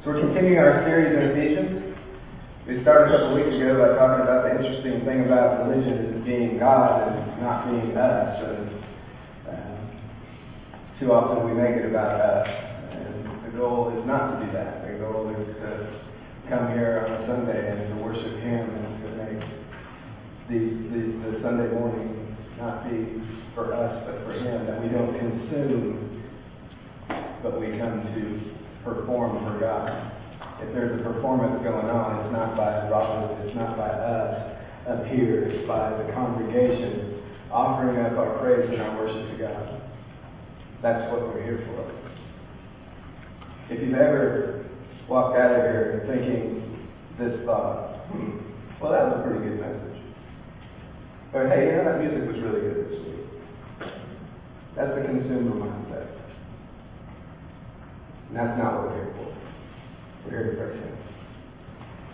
So we're continuing our series in Ephesians. We started a couple weeks ago by talking about the interesting thing about religion being God and not being us. Um, too often we make it about us. And the goal is not to do that. The goal is to come here on a Sunday and to worship Him and to make the, the, the Sunday morning not be for us but for Him. That we don't consume, but we come to perform for God. If there's a performance going on, it's not by Robert, it's not by us up here, it's by the congregation offering up our praise and our worship to God. That's what we're here for. If you've ever walked out of here thinking this thought, hmm, well, that was a pretty good message. Or, hey, you know, that music was really good this week. That's the consumer mindset. That's not what we're here for. We're here to praise Him.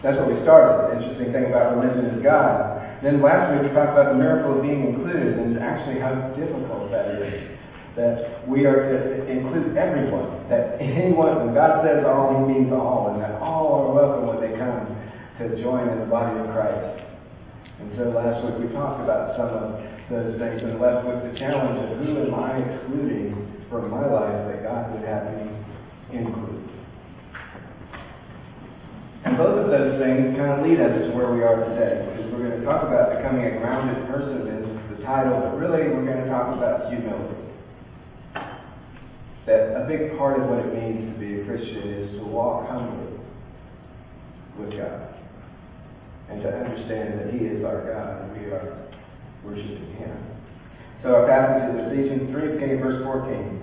That's what we started. The interesting thing about religion is God. Then last week we talked about the miracle of being included and actually how difficult that is. That we are to include everyone. That anyone, when God says all, He means all. And that all are welcome when they come to join in the body of Christ. And so last week we talked about some of those things and left with the challenge of who am I excluding from my life that God would have me include. And both of those things kind of lead us to where we are today, because we're going to talk about becoming a grounded person is the title, but really we're going to talk about humility. That a big part of what it means to be a Christian is to walk humbly with God. And to understand that He is our God and we are worshiping Him. So our passage is Ephesians 3, beginning verse 14.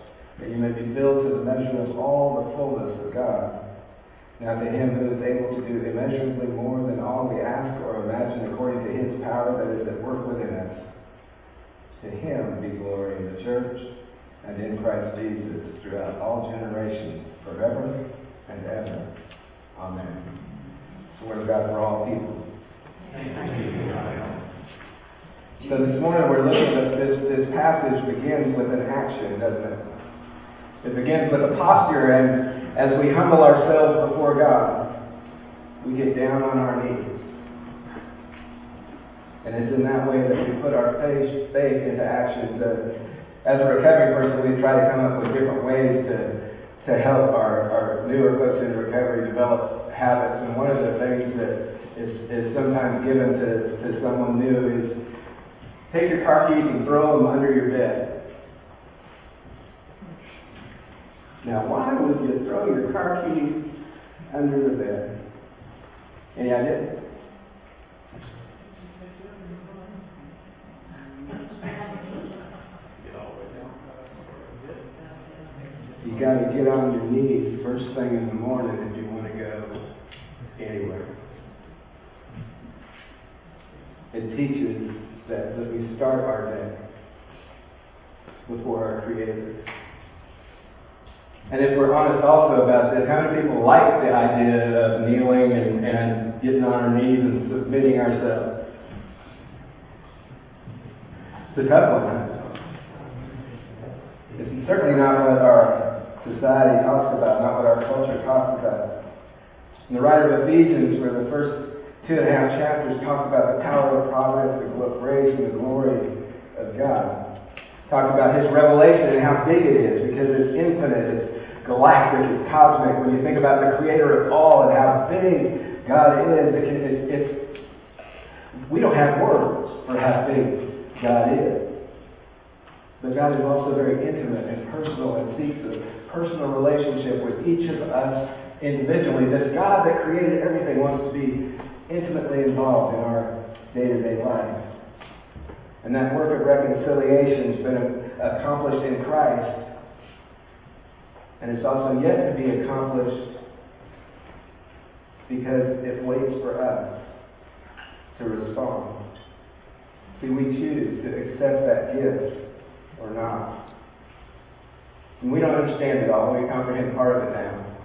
that you may be filled to the measure of all the fullness of God. Now to him who is able to do immeasurably more than all we ask or imagine according to his power that is at work within us. To him be glory in the church and in Christ Jesus throughout all generations, forever and ever. Amen. It's word of God for all people. So this morning we're looking at this, this passage begins with an action, doesn't it? It begins with a posture, and as we humble ourselves before God, we get down on our knees. And it's in that way that we put our faith, faith into action. So, as a recovery person, we try to come up with different ways to, to help our, our newer folks in recovery develop habits. And one of the things that is, is sometimes given to, to someone new is take your car keys and throw them under your bed. Now, why would you throw your car keys under the bed? Any idea? You got to get on your knees first thing in the morning if you want to go anywhere. It teaches that, that we start our day before our Creator. And if we're honest also about this, how many people like the idea of kneeling and, and getting on our knees and submitting ourselves? It's a tough one. It's certainly not what our society talks about, not what our culture talks about. And the writer of Ephesians, where the first two and a half chapters talk about the power of providence, the grace and the glory of God. Talk about his revelation and how big it is, because it's infinite, it's galactic, it's cosmic. When you think about the creator of all and how big God is, it, it, it's, we don't have words for how big God is. But God is also very intimate and personal and seeks a personal relationship with each of us individually. This God that created everything wants to be intimately involved in our day-to-day life. And that work of reconciliation has been accomplished in Christ. And it's also yet to be accomplished because it waits for us to respond. See, we choose to accept that gift or not. And we don't understand it all. We comprehend part of it now.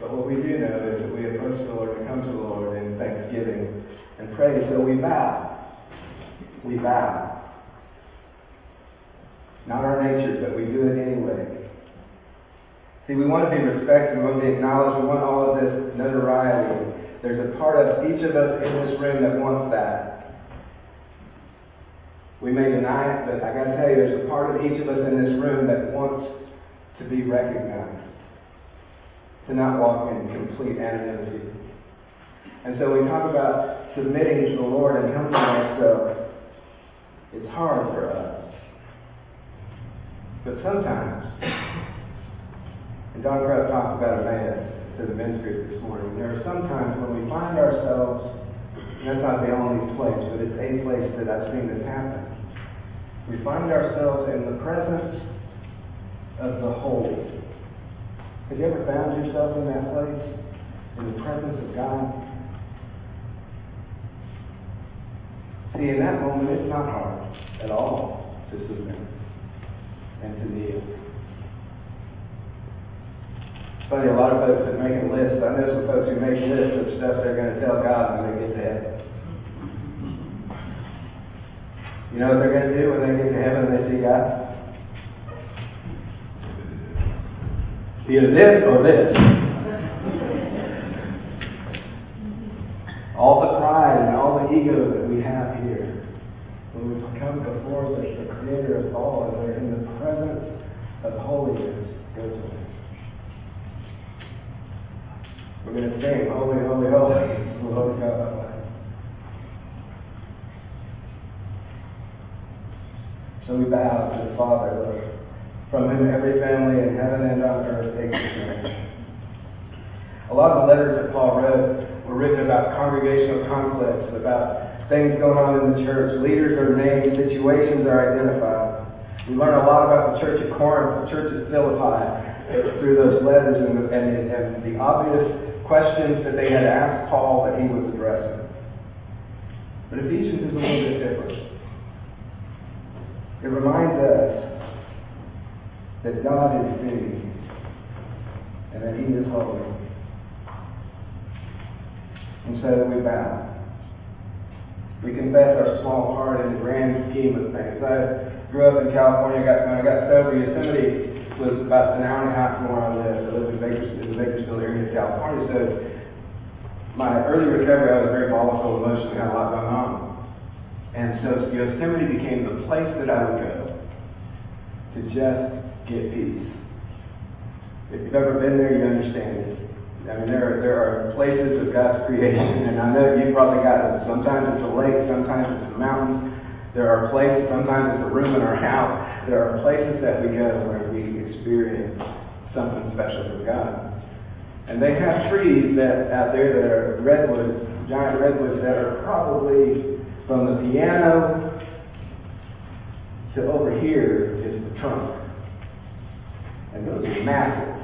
But what we do know is that we approach the Lord and come to the Lord in thanksgiving and praise. So we bow. We bow. Not our nature, but we do it anyway. See, we want to be respected, we want to be acknowledged, we want all of this notoriety. There's a part of each of us in this room that wants that. We may deny it, but I gotta tell you, there's a part of each of us in this room that wants to be recognized. To not walk in complete anonymity. And so we talk about submitting to the Lord and humbling ourselves. It's hard for us. But sometimes, and Don Krupp talked about Emmaus to the men's group this morning, there are some times when we find ourselves, and that's not the only place, but it's a place that I've seen this happen. We find ourselves in the presence of the holy. Have you ever found yourself in that place? In the presence of God? See, in that moment, it's not hard at all to submit and to kneel. Funny, a lot of folks that make lists, I know some folks who make lists of stuff they're going to tell God when they get to heaven. You know what they're going to do when they get to heaven and they see God? Either this or this. all the pride and all the ego that we have here, when we come before the, the Creator of all and we're in the presence of holiness, goes away. Going to sing, Holy, Holy, Holy, Lord God Almighty. So we bow to the Father, Lord, from whom every family in heaven and on earth takes its name. A lot of the letters that Paul wrote were written about congregational conflicts, about things going on in the church. Leaders are named, situations are identified. We learn a lot about the church at Corinth, the church at Philippi, through those letters and, and, and the obvious questions that they had asked Paul that he was addressing. But Ephesians is a little bit different. It reminds us that God is big and that He is holy. And so we bow. We confess our small part in the grand scheme of things. I grew up in California. Got, when I got sober, Yosemite was about an hour and a half from where I lived. I lived in, Bakersfield, in the Bakersfield area of California. So my early recovery, I was very volatile emotionally, had a lot going on. And so Yosemite became the place that I would go to just get peace. If you've ever been there, you understand it. I mean, there are, there are places of God's creation, and I know you've probably got it. Sometimes it's a lake, sometimes it's the mountains. There are places, sometimes it's a room in our house. There are places that we go where we experience something special from God. And they have trees that out there that are redwoods, giant redwoods that are probably from the piano to over here is the trunk. And those are massive.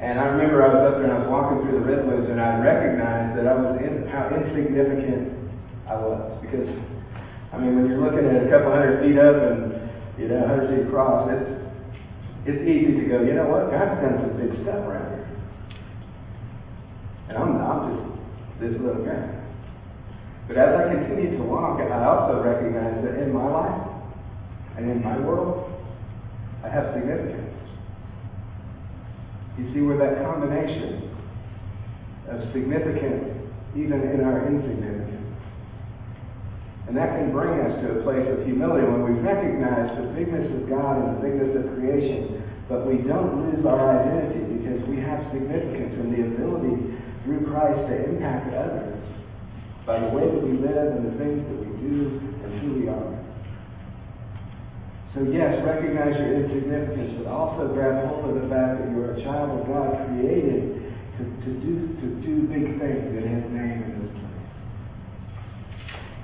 And I remember I was up there and I was walking through the redwoods and I recognized that I was in how insignificant I was. Because I mean when you're looking at a couple hundred feet up and you know, hundred feet across, it's it's easy to go, you know what, God's done some big stuff around here. And I'm I'm just this little guy. But as I continued to walk, I also recognized that in my life and in my world, I have significance. You see where that combination of significance, even in our insignificance, and that can bring us to a place of humility when we recognize the bigness of God and the bigness of creation, but we don't lose our identity because we have significance and the ability through Christ to impact others by the way that we live and the things that we do and who we are. So yes, recognize your insignificance, but also grab hold of the fact that you're a child of God created to, to do to do big things in His name.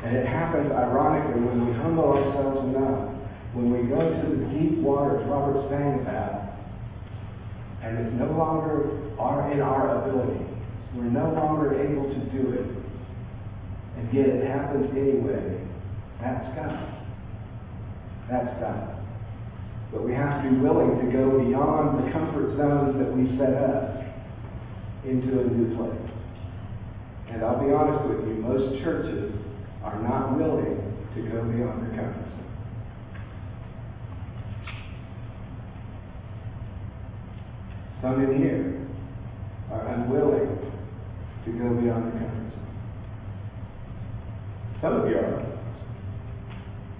And it happens ironically when we humble ourselves enough, when we go to the deep waters Robert sang about, and it's no longer our, in our ability. We're no longer able to do it. And yet it happens anyway. That's God. That's God. But we have to be willing to go beyond the comfort zones that we set up into a new place. And I'll be honest with you, most churches are not willing to go beyond their comfort zone. Some in here are unwilling to go beyond their comfort zone. Some of you are.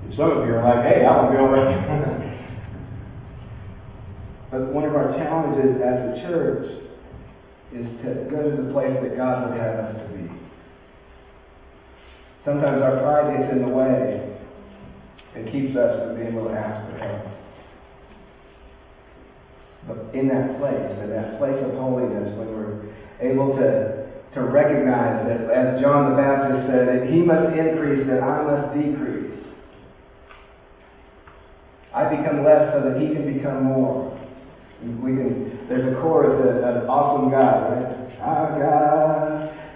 And some of you are like, hey, I want to go away. but one of our challenges as a church is to go to the place that God would have us to be. Sometimes our pride gets in the way and keeps us from being able to ask for help. But in that place, in that place of holiness, when we're able to, to recognize that, as John the Baptist said, that he must increase, that I must decrease. I become less so that he can become more. We can, there's a chorus, an awesome God, right? Our God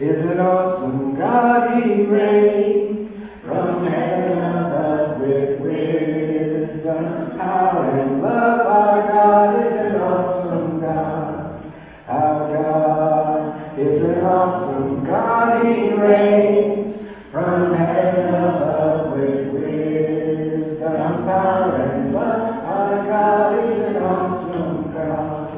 is an awesome God, He reigns from heaven above with wisdom, power, and love. Our God is an awesome God. Our God is an awesome God, He reigns from heaven above with wisdom, power, and love. Our God is an awesome God.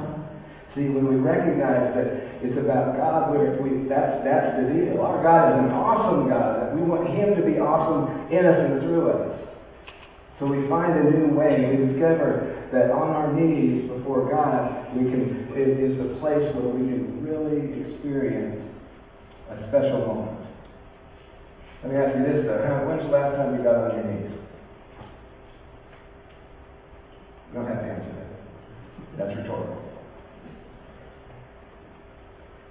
See, when we recognize that it's about God. Where we, that's that's the deal. Our God is an awesome God. We want Him to be awesome in us and through us. So we find a new way. We discover that on our knees before God, we can it is the place where we can really experience a special moment. Let me ask you this though: When's the last time you got on your knees? You don't have to answer that. That's rhetorical.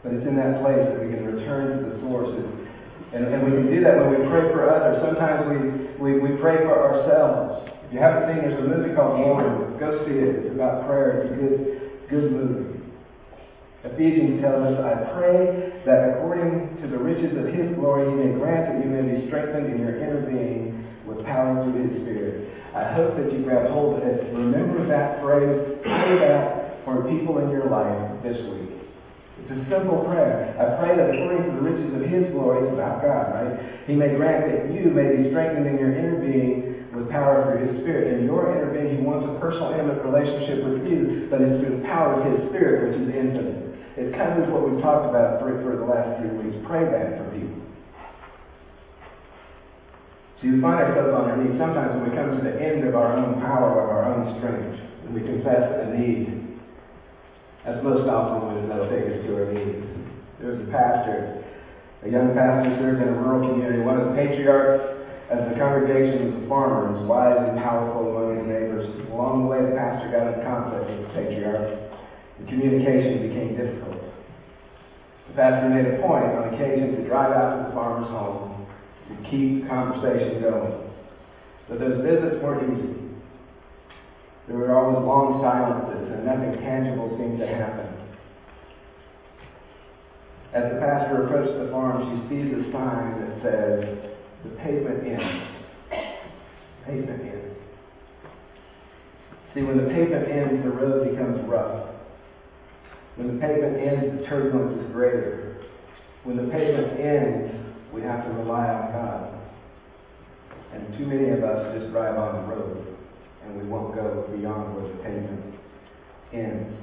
But it's in that place that we can return to the source. And, and we can do that when we pray for others. Sometimes we, we, we pray for ourselves. If you haven't seen, there's a movie called Born. Go see it. It's about prayer. It's a good, good movie. Ephesians tells us, I pray that according to the riches of His glory, He may grant that you may be strengthened in your inner being with power through His Spirit. I hope that you grab hold of it. Remember that phrase. Pray that for people in your life this week. It's a simple prayer. I pray that according to the riches of His glory, it's about God, right? He may grant that you may be strengthened in your inner being with power through His Spirit. In your inner being, He wants a personal, intimate relationship with you, but it's through the power of His Spirit, which is infinite. It covers what we've talked about for, for the last three weeks. Pray that for people. See, we find ourselves on our knees sometimes when we come to the end of our own power, of our own strength, and we confess a need that's most often when they'll take us to our knees. There was a pastor, a young pastor served in a rural community. One of the patriarchs of the congregation was a farmer and was wise and powerful among his neighbors. Along the way, the pastor got into conflict with the patriarch. The communication became difficult. The pastor made a point on occasion to drive out to the farmer's home to keep conversation going. But those visits weren't easy. There were always long silences and nothing tangible seemed to happen. As the pastor approached the farm, she sees a sign that says, the pavement ends. Pavement ends. See, when the pavement ends, the road becomes rough. When the pavement ends, the turbulence is greater. When the pavement ends, we have to rely on God. And too many of us just drive on the road and we won't go beyond where the pavement ends.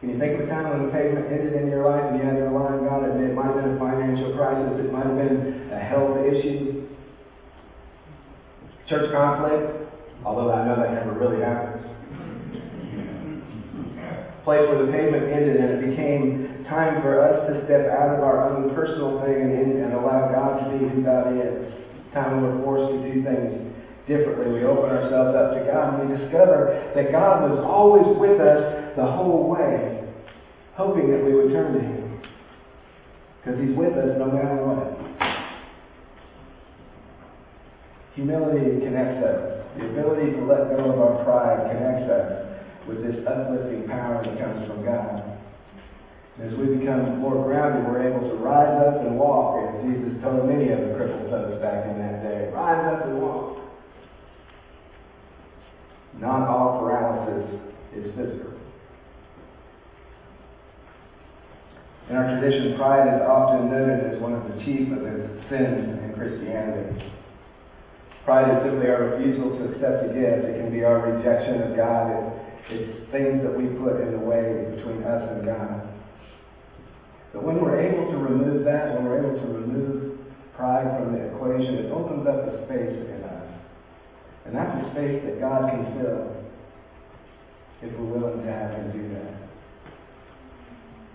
Can you think of a time when the pavement ended in your life and you had to rely on God? It might have been a financial crisis, it might have been a health issue, church conflict, although I know that never really happens. Place where the pavement ended and it became time for us to step out of our own personal thing and, and allow God to be who God is. Time when we're forced to do things differently. We open ourselves up to God and we discover that God was always with us the whole way, hoping that we would turn to Him. Because He's with us no matter what. Humility connects us. The ability to let go of our pride connects us with this uplifting power that comes from God. As we become more grounded, we're able to rise up and walk, as Jesus told many of the crippled folks back in that day. Rise up and walk. Not all paralysis is physical. In our tradition, pride is often noted as one of the chief of the sins in Christianity. Pride is simply our refusal to accept a gift. It can be our rejection of God. It, it's things that we put in the way between us and God. But when we're able to remove that, when we're able to remove pride from the equation, it opens up the space. And that's a space that God can fill if we're willing to have Him do that.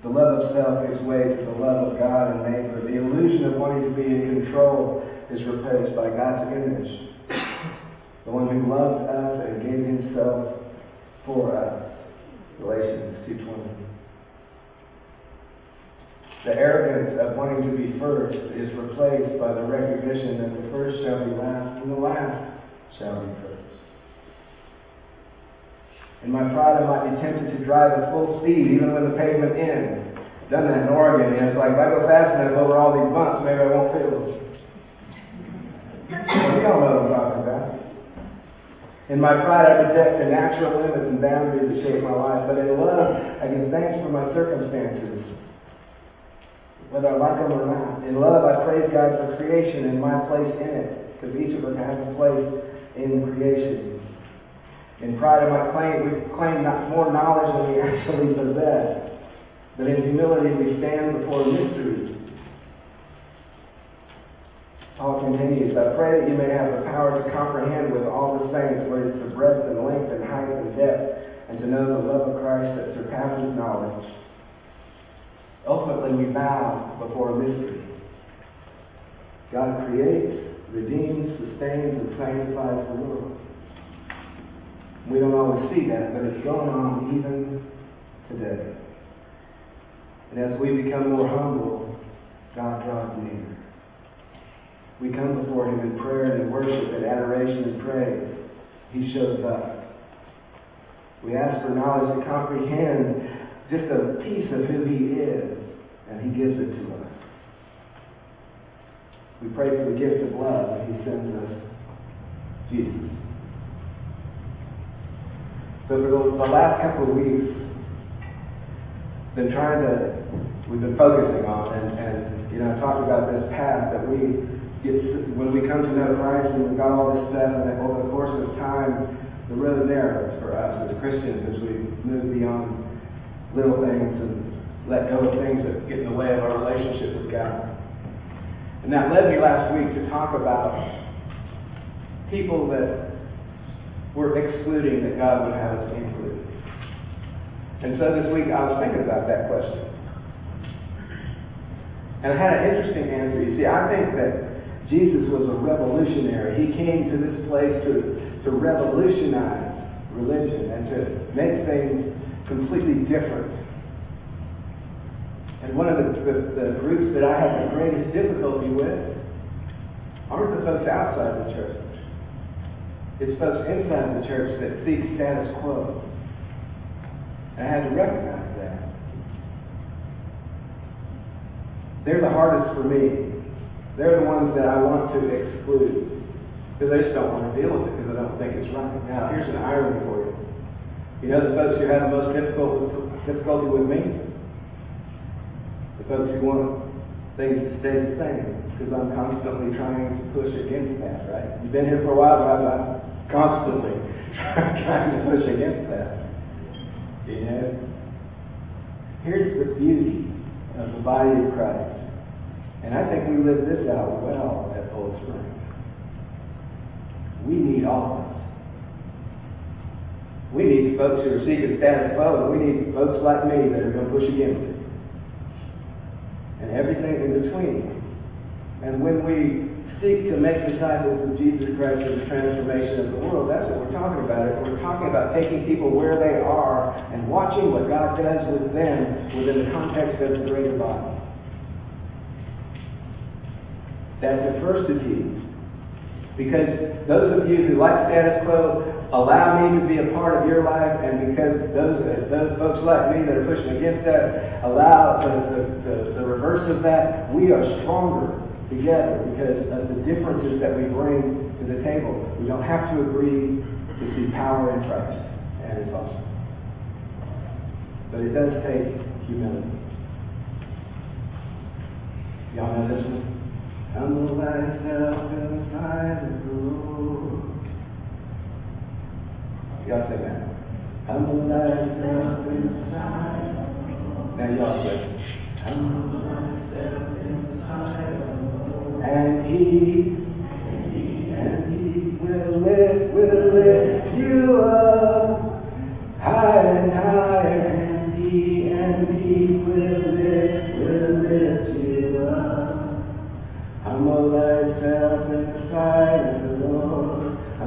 The love of self gives way to the love of God and neighbor. The illusion of wanting to be in control is replaced by God's image. The one who loved us and gave himself for us. Galatians 2.20. The arrogance of wanting to be first is replaced by the recognition that the first shall be last and the last shall be. In my pride, I might be tempted to drive at full speed, even when the pavement ends. Done that in Oregon, and it's like if I go fast enough over all these bumps, maybe I won't feel it. all know what I'm talking about. In my pride, I reject the natural limits and boundaries that shape my life. But in love, I give thanks for my circumstances, whether I like them or not. In love, I praise God for creation and my place in it, because each of us has a place in creation. In pride of my claim, we claim not more knowledge than we actually possess. But in humility, we stand before mysteries. Paul continues, I pray that you may have the power to comprehend with all the saints what is the breadth and length and height and depth, and to know the love of Christ that surpasses knowledge. Ultimately, we bow before a mystery. God creates, redeems, sustains, and sanctifies the world. We don't always see that, but it's going on even today. And as we become more humble, God draws near. We come before Him in prayer and in worship and adoration and praise. He shows up. We ask for knowledge to comprehend just a piece of who He is, and He gives it to us. We pray for the gift of love, that He sends us Jesus. So for the, the last couple of weeks, been trying to, we've been focusing on, and, and you know, talked about this path that we get, when we come to know Christ and we've got all this stuff, and then over the course of time, the road narrows for us as Christians as we move beyond little things and let go of things that get in the way of our relationship with God. And that led me last week to talk about people that we're excluding that God would have us include. And so this week I was thinking about that question. And I had an interesting answer. You see, I think that Jesus was a revolutionary. He came to this place to, to revolutionize religion and to make things completely different. And one of the, the, the groups that I have the greatest difficulty with aren't the folks outside the church. It's folks inside the church that seek status quo. And I had to recognize that. They're the hardest for me. They're the ones that I want to exclude. Because I just don't want to deal with it because I don't think it's right. Now, here's an irony for you. You know the folks who have the most difficult, difficulty with me? Folks who want things to stay the same because I'm constantly trying to push against that, right? You've been here for a while, but I'm constantly trying to push against that. You know? Here's the beauty of the body of Christ. And I think we live this out well at Old Spring. We need all of us. We need folks who are seeking status quo, and we need folks like me that are going to push against it. And everything in between. And when we seek to make disciples of Jesus Christ for the transformation of the world, that's what we're talking about. We're talking about taking people where they are and watching what God does with them within the context of the greater body. That diversity Because those of you who like status quo, allow me to be a part of your life, and because those those folks like me that are pushing against that allow the, the, the, the reverse of that, we are stronger together because of the differences that we bring to the table. We don't have to agree to see power in Christ, and it's awesome. But it does take humility. Y'all know this one? Humble thyself in the Lord. Y'all say that. Humble thyself in the sight of the Now y'all say. Humble thyself in the sight of the Lord. And he, and he will lift, will lift you up higher and higher. And he, and he will lift, will lift you up. Humble thyself in the sight of Lord.